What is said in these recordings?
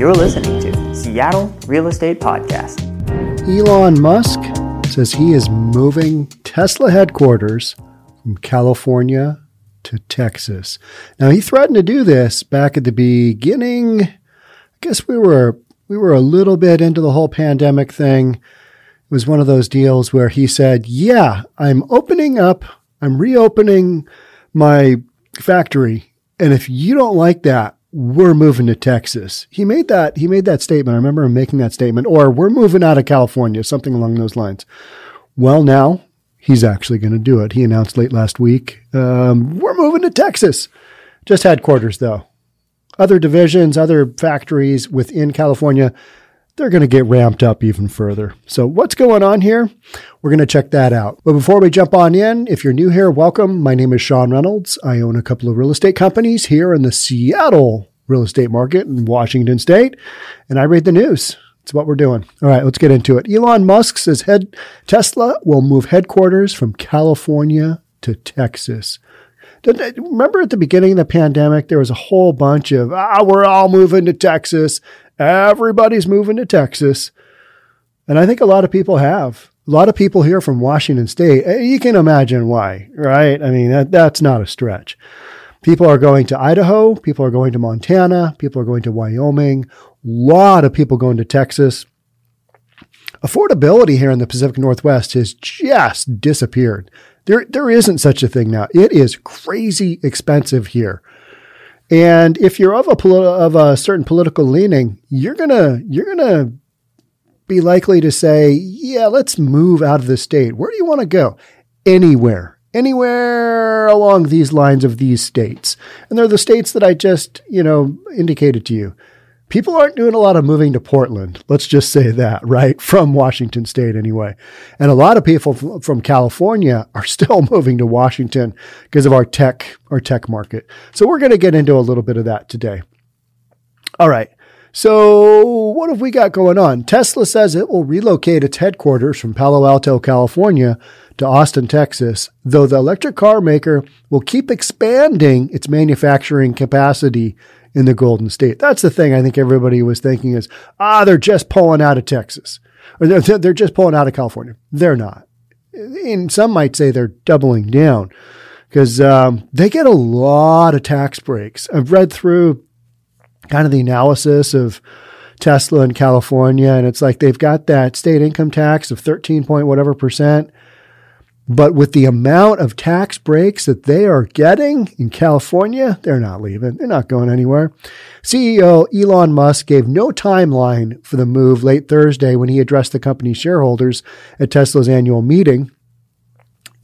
You're listening to Seattle Real Estate Podcast. Elon Musk says he is moving Tesla headquarters from California to Texas. Now he threatened to do this back at the beginning. I guess we were we were a little bit into the whole pandemic thing. It was one of those deals where he said, "Yeah, I'm opening up, I'm reopening my factory, and if you don't like that, we're moving to Texas." He made that he made that statement. I remember him making that statement, or we're moving out of California, something along those lines. Well, now he's actually going to do it. He announced late last week, um, we're moving to Texas. Just headquarters, though. Other divisions, other factories within California, they're going to get ramped up even further. So, what's going on here? We're going to check that out. But before we jump on in, if you're new here, welcome. My name is Sean Reynolds. I own a couple of real estate companies here in the Seattle real estate market in Washington state, and I read the news. It's what we're doing. All right, let's get into it. Elon Musk says head Tesla will move headquarters from California to Texas. Remember at the beginning of the pandemic, there was a whole bunch of, ah, we're all moving to Texas. Everybody's moving to Texas. And I think a lot of people have. A lot of people here from Washington State. Eh, you can imagine why, right? I mean, that, that's not a stretch. People are going to Idaho. People are going to Montana. People are going to Wyoming. A lot of people going to Texas. Affordability here in the Pacific Northwest has just disappeared. There, there isn't such a thing now. It is crazy expensive here. And if you're of a of a certain political leaning, you're gonna you're gonna be likely to say, "Yeah, let's move out of the state. Where do you want to go? Anywhere anywhere along these lines of these states. And they're the states that I just, you know, indicated to you. People aren't doing a lot of moving to Portland. Let's just say that, right? From Washington state anyway. And a lot of people from California are still moving to Washington because of our tech, our tech market. So we're going to get into a little bit of that today. All right. So, what have we got going on? Tesla says it will relocate its headquarters from Palo Alto, California to Austin, Texas, though the electric car maker will keep expanding its manufacturing capacity in the Golden State. That's the thing I think everybody was thinking is, ah, they're just pulling out of Texas or they're, they're just pulling out of California. They're not. And some might say they're doubling down because um, they get a lot of tax breaks. I've read through kind of the analysis of Tesla in California, and it's like they've got that state income tax of 13 point whatever percent. But with the amount of tax breaks that they are getting in California, they're not leaving. They're not going anywhere. CEO Elon Musk gave no timeline for the move late Thursday when he addressed the company's shareholders at Tesla's annual meeting.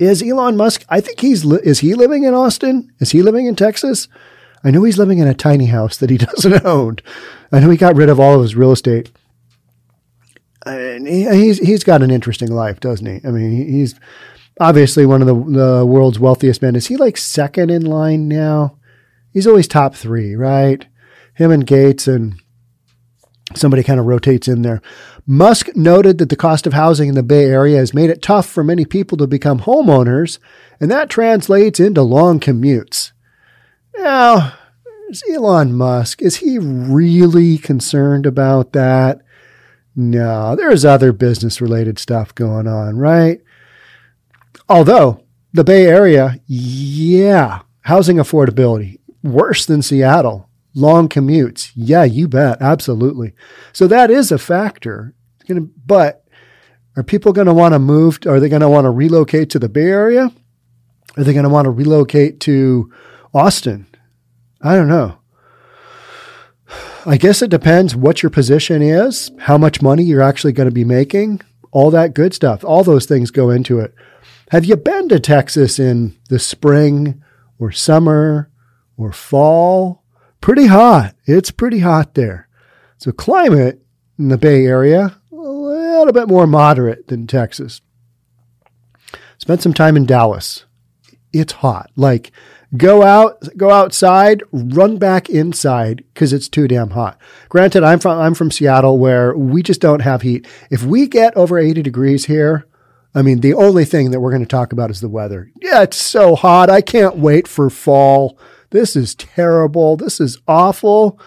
Is Elon Musk, I think he's, is he living in Austin? Is he living in Texas? I know he's living in a tiny house that he doesn't own. I know he got rid of all of his real estate. And he's he's got an interesting life, doesn't he? I mean, he's obviously one of the, the world's wealthiest men. Is he like second in line now? He's always top three, right? Him and Gates and somebody kind of rotates in there. Musk noted that the cost of housing in the Bay Area has made it tough for many people to become homeowners, and that translates into long commutes. Now, Elon Musk, is he really concerned about that? No, there's other business related stuff going on, right? Although the Bay Area, yeah, housing affordability, worse than Seattle. Long commutes. Yeah, you bet. Absolutely. So that is a factor. But are people going to want to move? Are they going to want to relocate to the Bay Area? Are they going to want to relocate to Austin. I don't know. I guess it depends what your position is, how much money you're actually going to be making, all that good stuff. All those things go into it. Have you been to Texas in the spring or summer or fall? Pretty hot. It's pretty hot there. So climate in the Bay Area, a little bit more moderate than Texas. Spent some time in Dallas. It's hot. Like Go out, go outside, run back inside because it's too damn hot. Granted, I'm from I'm from Seattle where we just don't have heat. If we get over 80 degrees here, I mean, the only thing that we're going to talk about is the weather. Yeah, it's so hot. I can't wait for fall This is terrible. This is awful.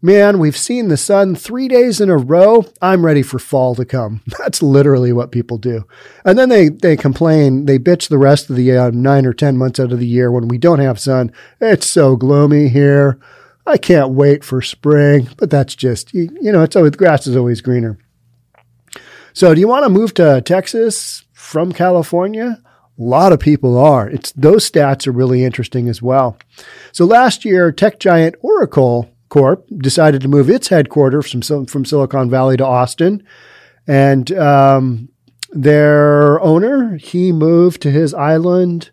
Man, we've seen the sun three days in a row. I'm ready for fall to come. That's literally what people do. And then they, they complain, they bitch the rest of the uh, nine or 10 months out of the year when we don't have sun. It's so gloomy here. I can't wait for spring, but that's just, you, you know, it's always, grass is always greener. So do you want to move to Texas from California? A lot of people are. It's those stats are really interesting as well. So last year, tech giant Oracle Corp decided to move its headquarters from from Silicon Valley to Austin, and um, their owner he moved to his island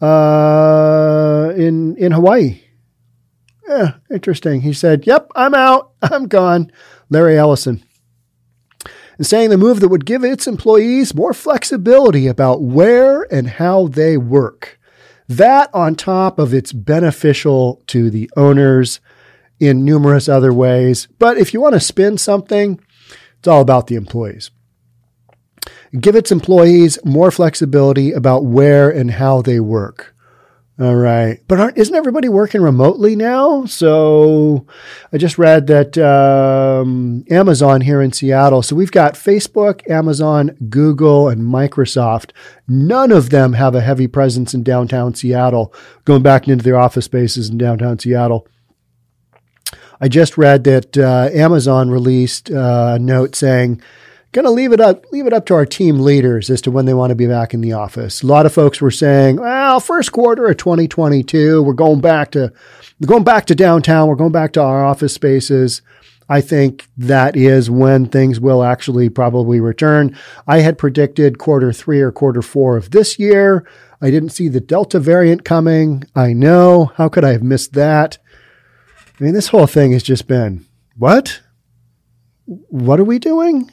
uh, in in Hawaii. Yeah, interesting. He said, "Yep, I'm out. I'm gone." Larry Ellison. And saying the move that would give its employees more flexibility about where and how they work. That on top of it's beneficial to the owners in numerous other ways. But if you want to spin something, it's all about the employees. Give its employees more flexibility about where and how they work. All right. But isn't everybody working remotely now? So I just read that um, Amazon here in Seattle. So we've got Facebook, Amazon, Google, and Microsoft. None of them have a heavy presence in downtown Seattle, going back into their office spaces in downtown Seattle. I just read that uh, Amazon released uh, a note saying, "Going to leave it up, leave it up to our team leaders as to when they want to be back in the office." A lot of folks were saying, "Well, first quarter of 2022, we're going back to, we're going back to downtown. We're going back to our office spaces." I think that is when things will actually probably return. I had predicted quarter three or quarter four of this year. I didn't see the Delta variant coming. I know. How could I have missed that? I mean, this whole thing has just been what? What are we doing?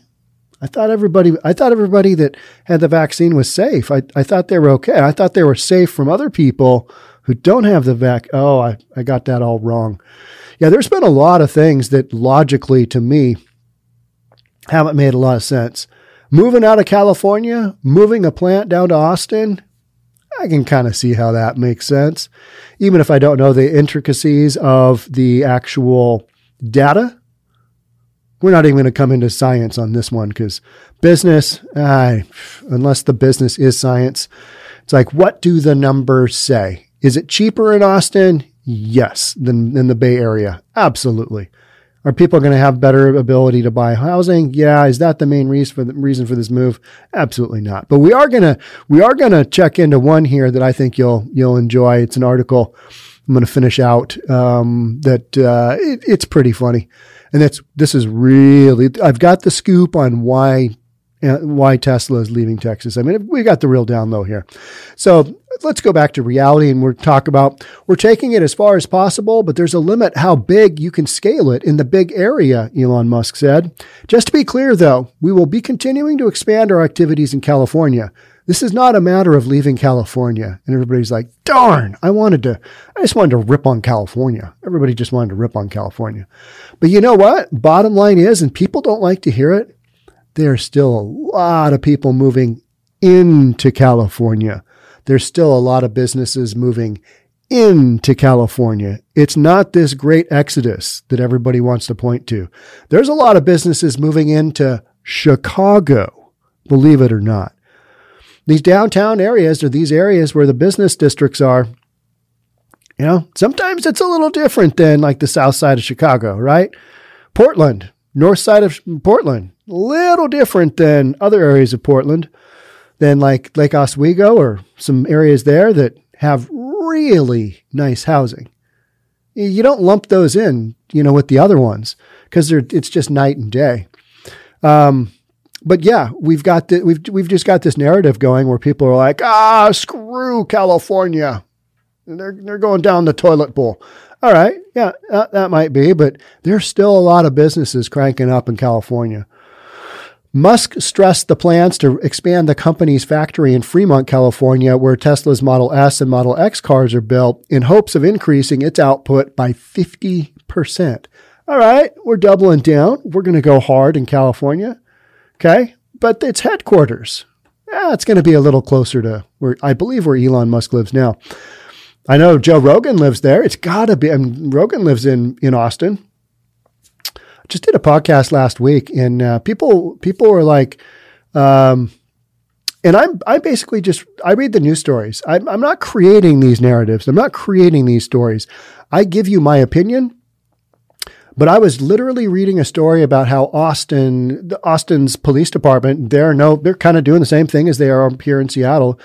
I thought everybody, I thought everybody that had the vaccine was safe. I, I thought they were okay. I thought they were safe from other people who don't have the vac. Oh, I, I got that all wrong. Yeah, there's been a lot of things that logically to me haven't made a lot of sense. Moving out of California, moving a plant down to Austin, I can kind of see how that makes sense. Even if I don't know the intricacies of the actual data, we're not even going to come into science on this one because business, uh, unless the business is science, it's like, what do the numbers say? Is it cheaper in Austin? Yes, than in the Bay Area. Absolutely. Are people going to have better ability to buy housing? Yeah. Is that the main reason for the reason for this move? Absolutely not. But we are gonna we are gonna check into one here that I think you'll you'll enjoy. It's an article I'm going to finish out um, that uh, it, it's pretty funny, and that's this is really I've got the scoop on why uh, why Tesla is leaving Texas. I mean, we got the real down low here. So let's go back to reality and we're talk about we're taking it as far as possible, but there's a limit how big you can scale it in the Bay Area, Elon Musk said. Just to be clear though, we will be continuing to expand our activities in California. This is not a matter of leaving California. And everybody's like, darn, I wanted to, I just wanted to rip on California. Everybody just wanted to rip on California. But you know what? Bottom line is, and people don't like to hear it, there's still a lot of people moving into California. There's still a lot of businesses moving into California. It's not this great exodus that everybody wants to point to. There's a lot of businesses moving into Chicago, believe it or not. These downtown areas are these areas where the business districts are. You know, sometimes it's a little different than like the south side of Chicago, right? Portland, north side of Portland, a little different than other areas of Portland, than like Lake Oswego or some areas there that have really nice housing. You don't lump those in, you know, with the other ones because it's just night and day. Um, but yeah, we've got the, we've we've just got this narrative going where people are like, ah, screw California, they're they're going down the toilet bowl. All right, yeah, that, that might be, but there's still a lot of businesses cranking up in California. Musk stressed the plans to expand the company's factory in Fremont, California, where Tesla's Model S and Model X cars are built, in hopes of increasing its output by 50%. All right, we're doubling down. We're going to go hard in California. Okay, but its headquarters, yeah, it's going to be a little closer to where I believe where Elon Musk lives now. I know Joe Rogan lives there. It's got to be. I mean, Rogan lives in in Austin. Just did a podcast last week, and uh, people people were like, um, and I'm I basically just I read the news stories. I'm, I'm not creating these narratives. I'm not creating these stories. I give you my opinion. But I was literally reading a story about how Austin, the Austin's police department, they're no, they're kind of doing the same thing as they are here in Seattle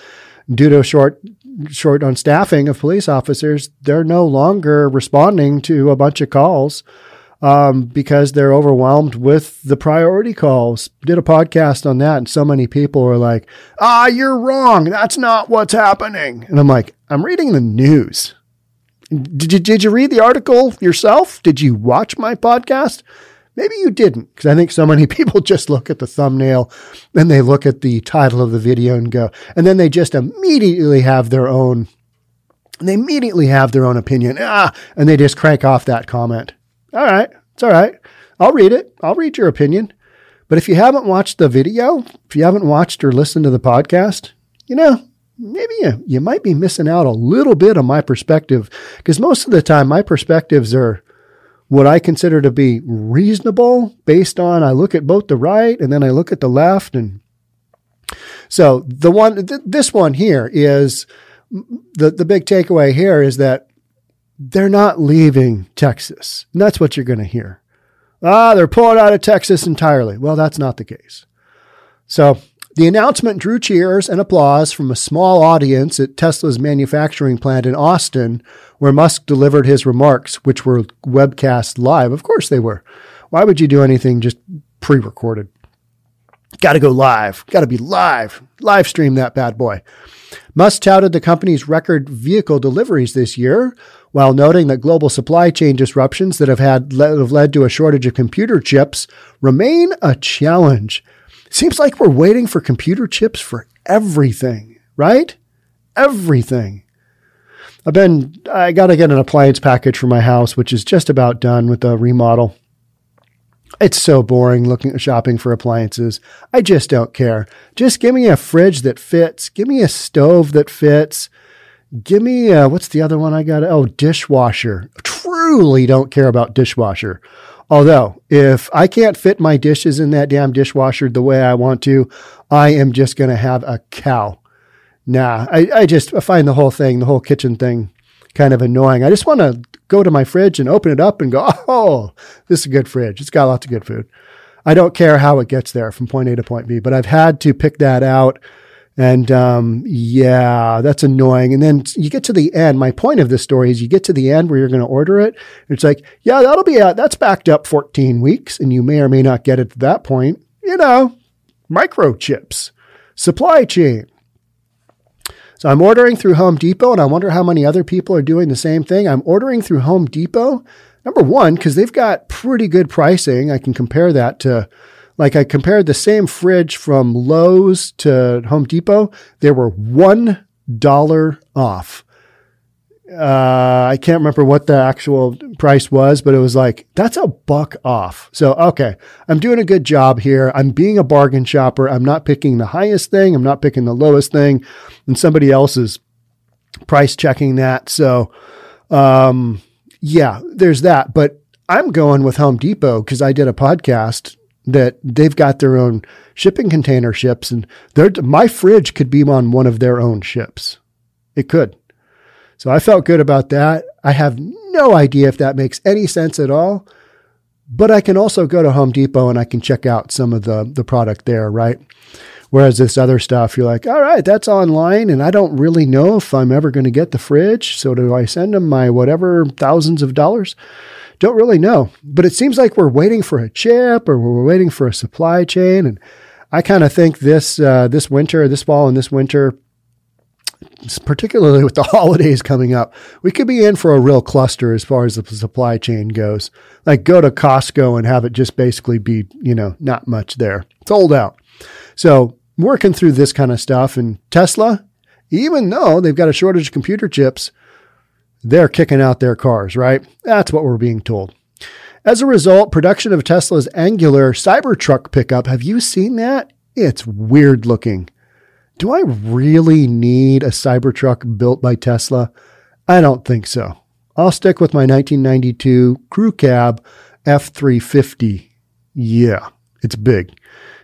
due to short short on staffing of police officers, they're no longer responding to a bunch of calls um, because they're overwhelmed with the priority calls. Did a podcast on that, and so many people were like, "Ah, you're wrong. That's not what's happening." And I'm like, "I'm reading the news. Did you did you read the article yourself? Did you watch my podcast?" Maybe you didn't, because I think so many people just look at the thumbnail and they look at the title of the video and go, and then they just immediately have their own, they immediately have their own opinion. Ah, and they just crank off that comment. All right, it's all right. I'll read it. I'll read your opinion. But if you haven't watched the video, if you haven't watched or listened to the podcast, you know, maybe you, you might be missing out a little bit of my perspective because most of the time my perspectives are what I consider to be reasonable based on I look at both the right and then I look at the left and so the one th- this one here is the the big takeaway here is that they're not leaving Texas. And that's what you're going to hear. Ah, they're pulling out of Texas entirely. Well, that's not the case. So the announcement drew cheers and applause from a small audience at Tesla's manufacturing plant in Austin, where Musk delivered his remarks, which were webcast live. Of course they were. Why would you do anything just pre recorded? Got to go live. Got to be live. Live stream that bad boy. Musk touted the company's record vehicle deliveries this year, while noting that global supply chain disruptions that have had have led to a shortage of computer chips remain a challenge. Seems like we're waiting for computer chips for everything, right? Everything. Uh, I've been, I got to get an appliance package for my house, which is just about done with the remodel. It's so boring looking at shopping for appliances. I just don't care. Just give me a fridge that fits. Give me a stove that fits. Give me, a, what's the other one I got? Oh, dishwasher. Truly don't care about dishwasher. Although, if I can't fit my dishes in that damn dishwasher the way I want to, I am just going to have a cow. Nah, I, I just I find the whole thing, the whole kitchen thing, kind of annoying. I just want to go to my fridge and open it up and go, oh, this is a good fridge. It's got lots of good food. I don't care how it gets there from point A to point B, but I've had to pick that out and um, yeah, that's annoying. And then you get to the end. My point of this story is you get to the end where you're going to order it. It's like, yeah, that'll be out. That's backed up 14 weeks, and you may or may not get it at that point. You know, microchips, supply chain. So I'm ordering through Home Depot, and I wonder how many other people are doing the same thing. I'm ordering through Home Depot. Number one, because they've got pretty good pricing. I can compare that to like I compared the same fridge from Lowe's to Home Depot. They were one dollar off. Uh, I can't remember what the actual price was, but it was like, that's a buck off. So, okay, I'm doing a good job here. I'm being a bargain shopper. I'm not picking the highest thing. I'm not picking the lowest thing and somebody else is price checking that. So, um, yeah, there's that, but I'm going with Home Depot because I did a podcast that they've got their own shipping container ships and my fridge could be on one of their own ships. It could. So I felt good about that. I have no idea if that makes any sense at all, but I can also go to Home Depot and I can check out some of the, the product there, right? Whereas this other stuff, you're like, all right, that's online and I don't really know if I'm ever going to get the fridge. So do I send them my whatever thousands of dollars? Don't really know, but it seems like we're waiting for a chip or we're waiting for a supply chain. And I kind of think this uh, this winter, this fall, and this winter, particularly with the holidays coming up, we could be in for a real cluster as far as the supply chain goes. Like go to Costco and have it just basically be, you know, not much there. Sold out. So working through this kind of stuff and Tesla, even though they've got a shortage of computer chips, they're kicking out their cars, right? That's what we're being told. As a result, production of Tesla's Angular Cybertruck pickup, have you seen that? It's weird looking. Do I really need a Cybertruck built by Tesla? I don't think so. I'll stick with my 1992 crew cab F350. Yeah, it's big.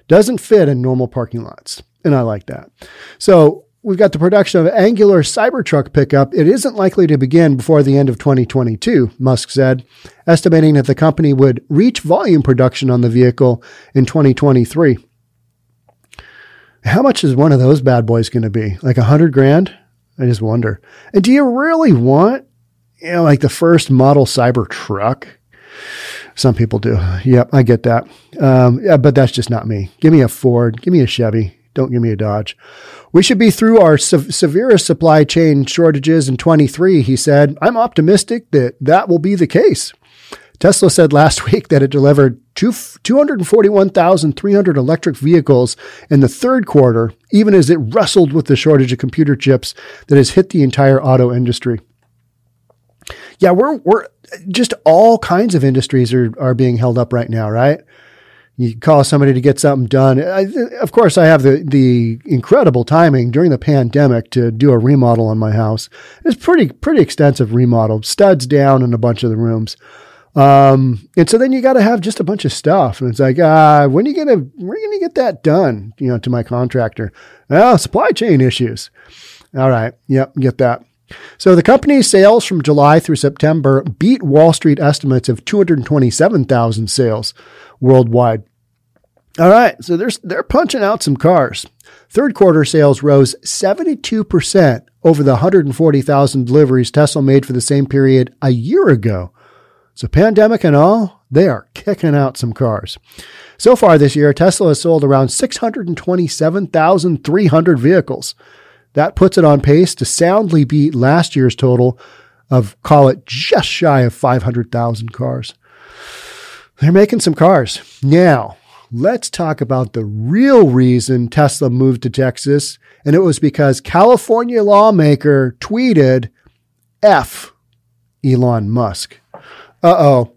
Doesn't fit in normal parking lots. And I like that. So we've got the production of Angular Cybertruck pickup. It isn't likely to begin before the end of 2022, Musk said, estimating that the company would reach volume production on the vehicle in 2023. How much is one of those bad boys going to be? Like a hundred grand? I just wonder. And do you really want, you know, like the first model Cybertruck? Some people do. Yep, I get that. Um, yeah, but that's just not me. Give me a Ford. Give me a Chevy. Don't give me a Dodge. We should be through our se- severest supply chain shortages in 23, he said. I'm optimistic that that will be the case. Tesla said last week that it delivered 241,300 electric vehicles in the third quarter, even as it wrestled with the shortage of computer chips that has hit the entire auto industry. Yeah, we're, we're just all kinds of industries are, are being held up right now, right? You call somebody to get something done. I, of course, I have the, the incredible timing during the pandemic to do a remodel on my house. It's pretty, pretty extensive remodel, studs down in a bunch of the rooms. Um, and so then you got to have just a bunch of stuff. And it's like, uh, when are you to, when are you to get that done? You know, to my contractor. Well, supply chain issues. All right. Yep. Get that. So the company's sales from July through September beat Wall Street estimates of 227,000 sales worldwide. All right, so they're, they're punching out some cars. Third quarter sales rose 72% over the 140,000 deliveries Tesla made for the same period a year ago. So, pandemic and all, they are kicking out some cars. So far this year, Tesla has sold around 627,300 vehicles. That puts it on pace to soundly beat last year's total of, call it, just shy of 500,000 cars. They're making some cars. Now, let's talk about the real reason Tesla moved to Texas. And it was because California lawmaker tweeted F Elon Musk. Uh oh.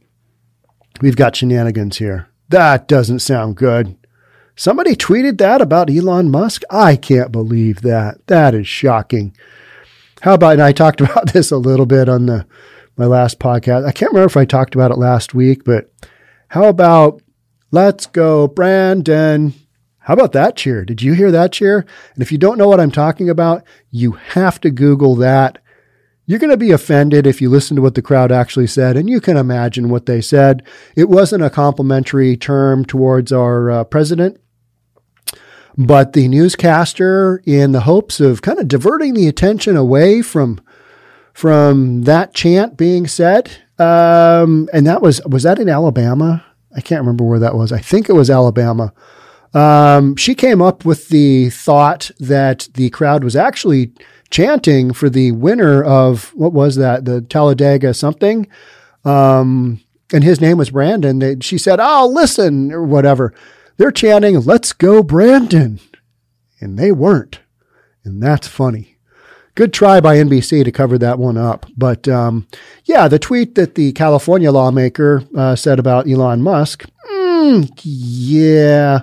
We've got shenanigans here. That doesn't sound good. Somebody tweeted that about Elon Musk? I can't believe that. That is shocking. How about, and I talked about this a little bit on the my last podcast. I can't remember if I talked about it last week, but how about let's go, Brandon? How about that cheer? Did you hear that cheer? And if you don't know what I'm talking about, you have to Google that. You're going to be offended if you listen to what the crowd actually said, and you can imagine what they said. It wasn't a complimentary term towards our uh, president. But the newscaster, in the hopes of kind of diverting the attention away from from that chant being said, um, and that was was that in Alabama? I can't remember where that was. I think it was Alabama. Um, she came up with the thought that the crowd was actually chanting for the winner of what was that the Talladega something, um, and his name was Brandon. They, she said, "Oh, listen," or whatever. They're chanting, let's go, Brandon. And they weren't. And that's funny. Good try by NBC to cover that one up. But um, yeah, the tweet that the California lawmaker uh, said about Elon Musk, mm, yeah.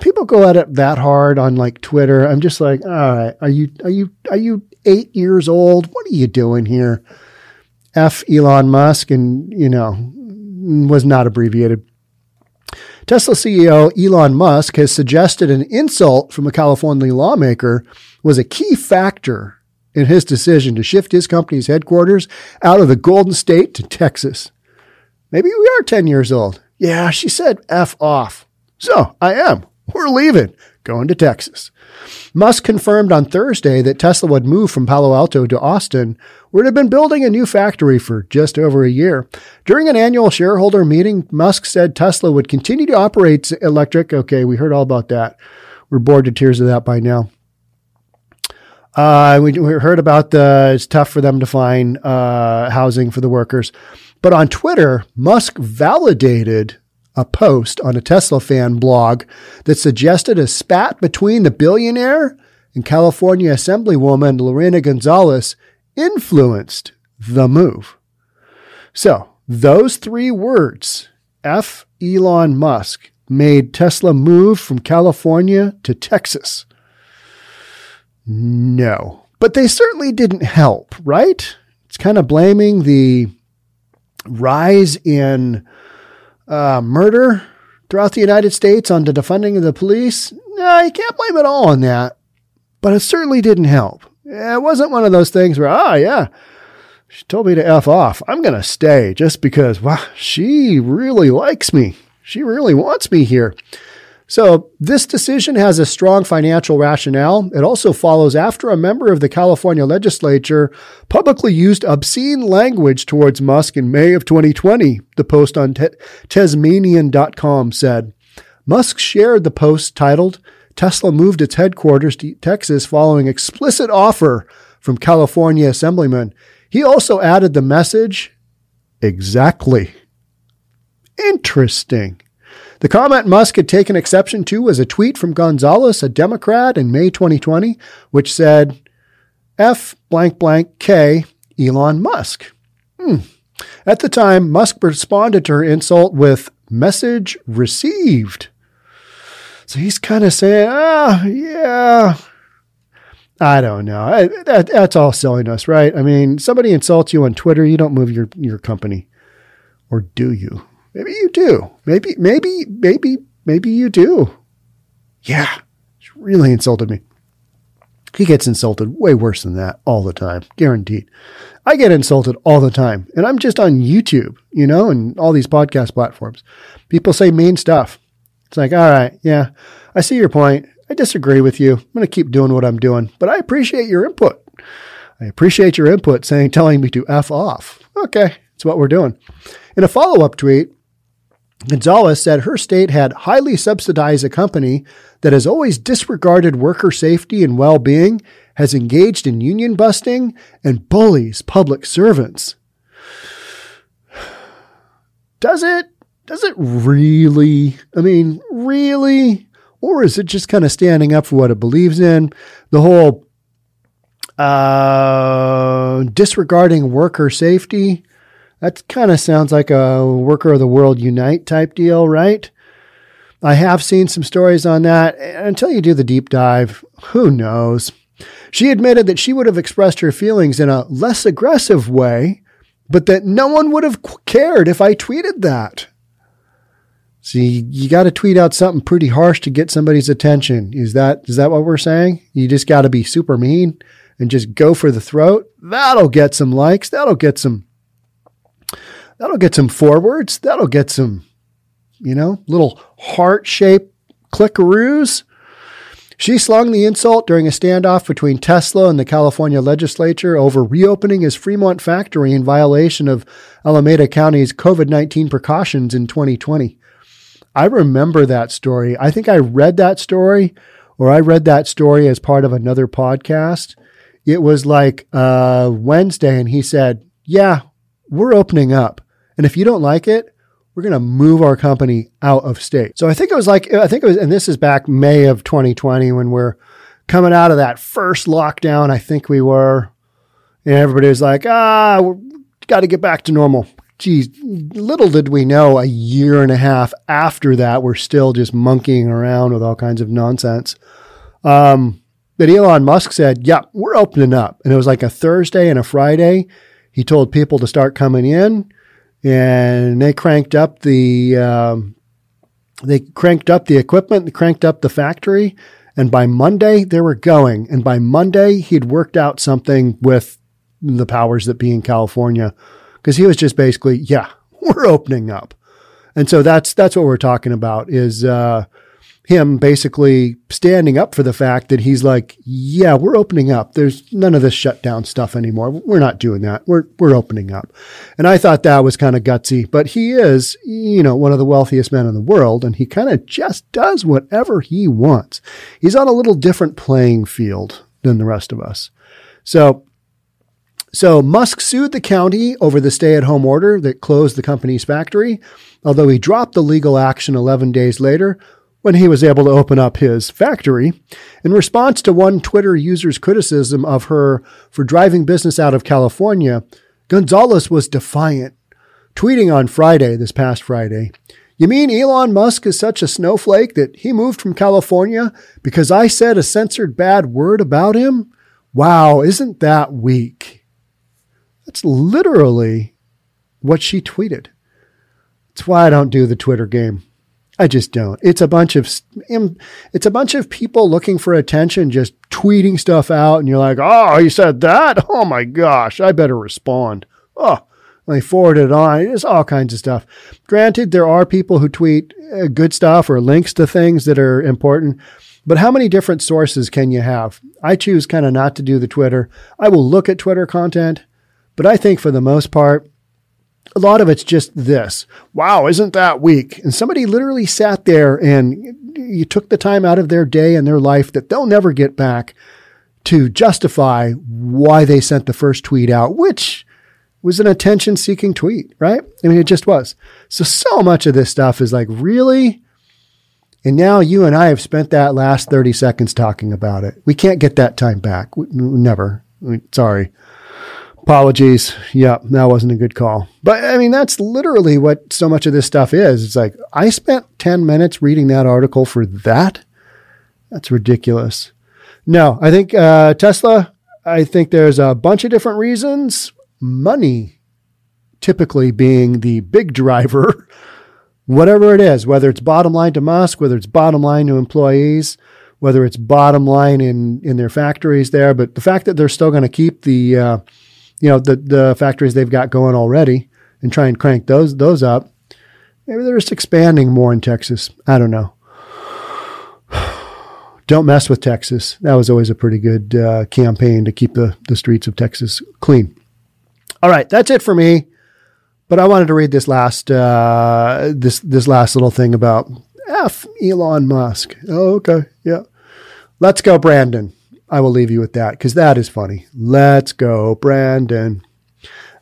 People go at it that hard on like Twitter. I'm just like, all right, are you are you are you eight years old? What are you doing here? F Elon Musk, and you know, was not abbreviated. Tesla CEO Elon Musk has suggested an insult from a California lawmaker was a key factor in his decision to shift his company's headquarters out of the Golden State to Texas. Maybe we are 10 years old. Yeah, she said F off. So I am. We're leaving, going to Texas. Musk confirmed on Thursday that Tesla would move from Palo Alto to Austin, where it had been building a new factory for just over a year. During an annual shareholder meeting, Musk said Tesla would continue to operate electric. Okay, we heard all about that. We're bored to tears of that by now. Uh, we, we, heard about the it's tough for them to find uh, housing for the workers, but on Twitter, Musk validated a post on a Tesla fan blog that suggested a spat between the billionaire and California Assemblywoman Lorena Gonzalez influenced the move. So, those three words, F. Elon Musk, made Tesla move from California to Texas. No, but they certainly didn't help, right? It's kind of blaming the rise in uh, murder throughout the United States on the defunding of the police. No, you can't blame it all on that. But it certainly didn't help. It wasn't one of those things where, ah, oh, yeah, she told me to F off. I'm going to stay just because, wow, she really likes me. She really wants me here. So, this decision has a strong financial rationale. It also follows after a member of the California legislature publicly used obscene language towards Musk in May of 2020, the post on te- Tesmanian.com said. Musk shared the post titled, Tesla moved its headquarters to Texas following explicit offer from California Assemblyman. He also added the message, exactly. Interesting. The comment Musk had taken exception to was a tweet from Gonzalez, a Democrat, in May 2020, which said, F blank blank K Elon Musk. Hmm. At the time, Musk responded to her insult with message received. So he's kind of saying, ah, yeah. I don't know. I, that, that's all silliness, right? I mean, somebody insults you on Twitter, you don't move your, your company. Or do you? Maybe you do. Maybe, maybe, maybe, maybe you do. Yeah, she really insulted me. He gets insulted way worse than that all the time, guaranteed. I get insulted all the time, and I'm just on YouTube, you know, and all these podcast platforms. People say mean stuff. It's like, all right, yeah, I see your point. I disagree with you. I'm going to keep doing what I'm doing, but I appreciate your input. I appreciate your input saying, telling me to F off. Okay, it's what we're doing. In a follow up tweet, Gonzalez said her state had highly subsidized a company that has always disregarded worker safety and well being, has engaged in union busting, and bullies public servants. Does it? Does it really? I mean, really? Or is it just kind of standing up for what it believes in? The whole uh, disregarding worker safety that kind of sounds like a Worker of the World Unite type deal, right? I have seen some stories on that. Until you do the deep dive, who knows? She admitted that she would have expressed her feelings in a less aggressive way, but that no one would have cared if I tweeted that. See, you got to tweet out something pretty harsh to get somebody's attention. Is that is that what we're saying? You just got to be super mean and just go for the throat. That'll get some likes. That'll get some That'll get some forwards. That'll get some, you know, little heart shaped clickaroos. She slung the insult during a standoff between Tesla and the California legislature over reopening his Fremont factory in violation of Alameda County's COVID 19 precautions in 2020. I remember that story. I think I read that story or I read that story as part of another podcast. It was like uh, Wednesday, and he said, Yeah, we're opening up. And if you don't like it, we're going to move our company out of state. So I think it was like, I think it was, and this is back May of 2020 when we're coming out of that first lockdown. I think we were, and everybody was like, ah, we got to get back to normal. Geez, little did we know a year and a half after that, we're still just monkeying around with all kinds of nonsense. Um, but Elon Musk said, yeah, we're opening up. And it was like a Thursday and a Friday. He told people to start coming in and they cranked up the um, they cranked up the equipment, cranked up the factory, and by Monday they were going. And by Monday he'd worked out something with the powers that be in California because he was just basically, yeah, we're opening up. And so that's that's what we're talking about is uh, him basically standing up for the fact that he's like, yeah, we're opening up. There's none of this shutdown stuff anymore. We're not doing that. We're we're opening up. And I thought that was kind of gutsy, but he is, you know, one of the wealthiest men in the world and he kind of just does whatever he wants. He's on a little different playing field than the rest of us. So so Musk sued the county over the stay-at-home order that closed the company's factory, although he dropped the legal action 11 days later when he was able to open up his factory. In response to one Twitter user's criticism of her for driving business out of California, Gonzalez was defiant, tweeting on Friday, this past Friday, You mean Elon Musk is such a snowflake that he moved from California because I said a censored bad word about him? Wow, isn't that weak? That's literally what she tweeted. That's why I don't do the Twitter game. I just don't. It's a bunch of it's a bunch of people looking for attention, just tweeting stuff out, and you're like, "Oh, you said that? Oh my gosh, I better respond." Oh, they forward it on. It's all kinds of stuff. Granted, there are people who tweet uh, good stuff or links to things that are important, but how many different sources can you have? I choose kind of not to do the Twitter. I will look at Twitter content, but I think for the most part, a lot of it's just this. Wow, isn't that weak? And somebody literally sat there and you took the time out of their day and their life that they'll never get back to justify why they sent the first tweet out, which was an attention seeking tweet, right? I mean, it just was. So, so much of this stuff is like, really? And now you and I have spent that last 30 seconds talking about it. We can't get that time back. Never. Sorry. Apologies. Yeah, that wasn't a good call. But I mean, that's literally what so much of this stuff is. It's like, I spent 10 minutes reading that article for that. That's ridiculous. No, I think uh, Tesla, I think there's a bunch of different reasons. Money typically being the big driver, whatever it is, whether it's bottom line to Musk, whether it's bottom line to employees, whether it's bottom line in, in their factories there. But the fact that they're still going to keep the, uh, you know, the, the factories they've got going already and try and crank those, those up. Maybe they're just expanding more in Texas. I don't know. Don't mess with Texas. That was always a pretty good uh, campaign to keep the, the streets of Texas clean. All right, that's it for me. But I wanted to read this last uh, this this last little thing about F Elon Musk. Oh, okay, yeah. Let's go, Brandon. I will leave you with that because that is funny. Let's go, Brandon.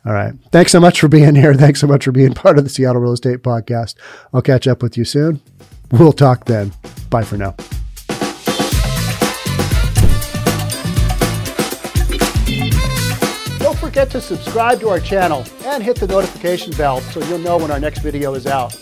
All right. Thanks so much for being here. Thanks so much for being part of the Seattle Real Estate Podcast. I'll catch up with you soon. We'll talk then. Bye for now. Don't forget to subscribe to our channel and hit the notification bell so you'll know when our next video is out.